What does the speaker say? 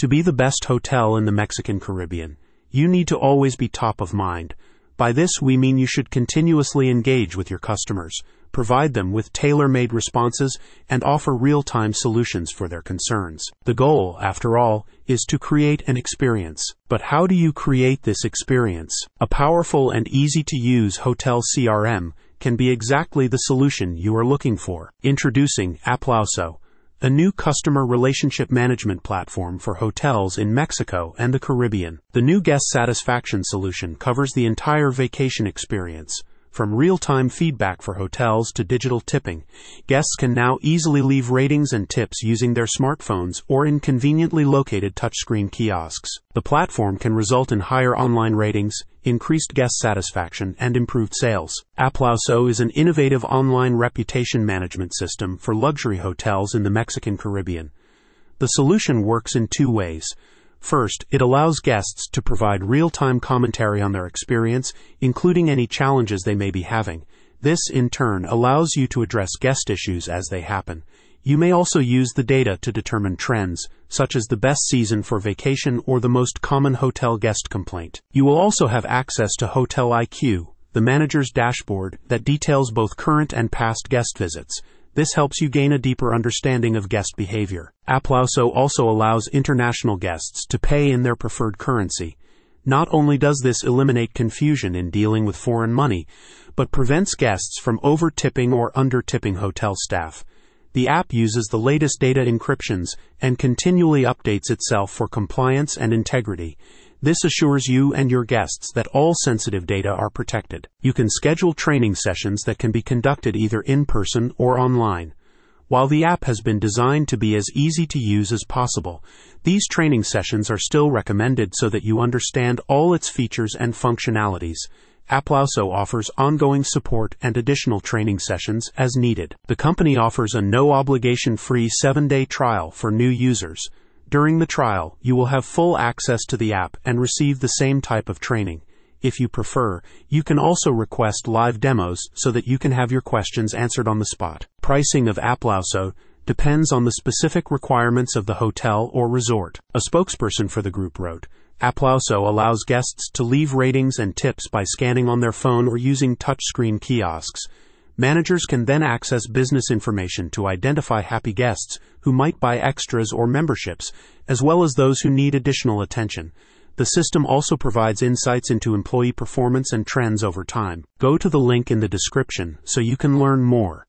To be the best hotel in the Mexican Caribbean, you need to always be top of mind. By this, we mean you should continuously engage with your customers, provide them with tailor made responses, and offer real time solutions for their concerns. The goal, after all, is to create an experience. But how do you create this experience? A powerful and easy to use hotel CRM can be exactly the solution you are looking for. Introducing Aplauso a new customer relationship management platform for hotels in Mexico and the Caribbean. The new guest satisfaction solution covers the entire vacation experience. From real time feedback for hotels to digital tipping, guests can now easily leave ratings and tips using their smartphones or in conveniently located touchscreen kiosks. The platform can result in higher online ratings, increased guest satisfaction, and improved sales. Aplauso is an innovative online reputation management system for luxury hotels in the Mexican Caribbean. The solution works in two ways. First, it allows guests to provide real time commentary on their experience, including any challenges they may be having. This, in turn, allows you to address guest issues as they happen. You may also use the data to determine trends, such as the best season for vacation or the most common hotel guest complaint. You will also have access to Hotel IQ, the manager's dashboard that details both current and past guest visits. This helps you gain a deeper understanding of guest behavior. Aplauso also allows international guests to pay in their preferred currency. Not only does this eliminate confusion in dealing with foreign money, but prevents guests from over tipping or under tipping hotel staff. The app uses the latest data encryptions and continually updates itself for compliance and integrity. This assures you and your guests that all sensitive data are protected. You can schedule training sessions that can be conducted either in person or online. While the app has been designed to be as easy to use as possible, these training sessions are still recommended so that you understand all its features and functionalities. Aplauso offers ongoing support and additional training sessions as needed. The company offers a no obligation free 7 day trial for new users. During the trial, you will have full access to the app and receive the same type of training. If you prefer, you can also request live demos so that you can have your questions answered on the spot. Pricing of Aplauso depends on the specific requirements of the hotel or resort. A spokesperson for the group wrote, Aplauso allows guests to leave ratings and tips by scanning on their phone or using touchscreen kiosks. Managers can then access business information to identify happy guests who might buy extras or memberships, as well as those who need additional attention. The system also provides insights into employee performance and trends over time. Go to the link in the description so you can learn more.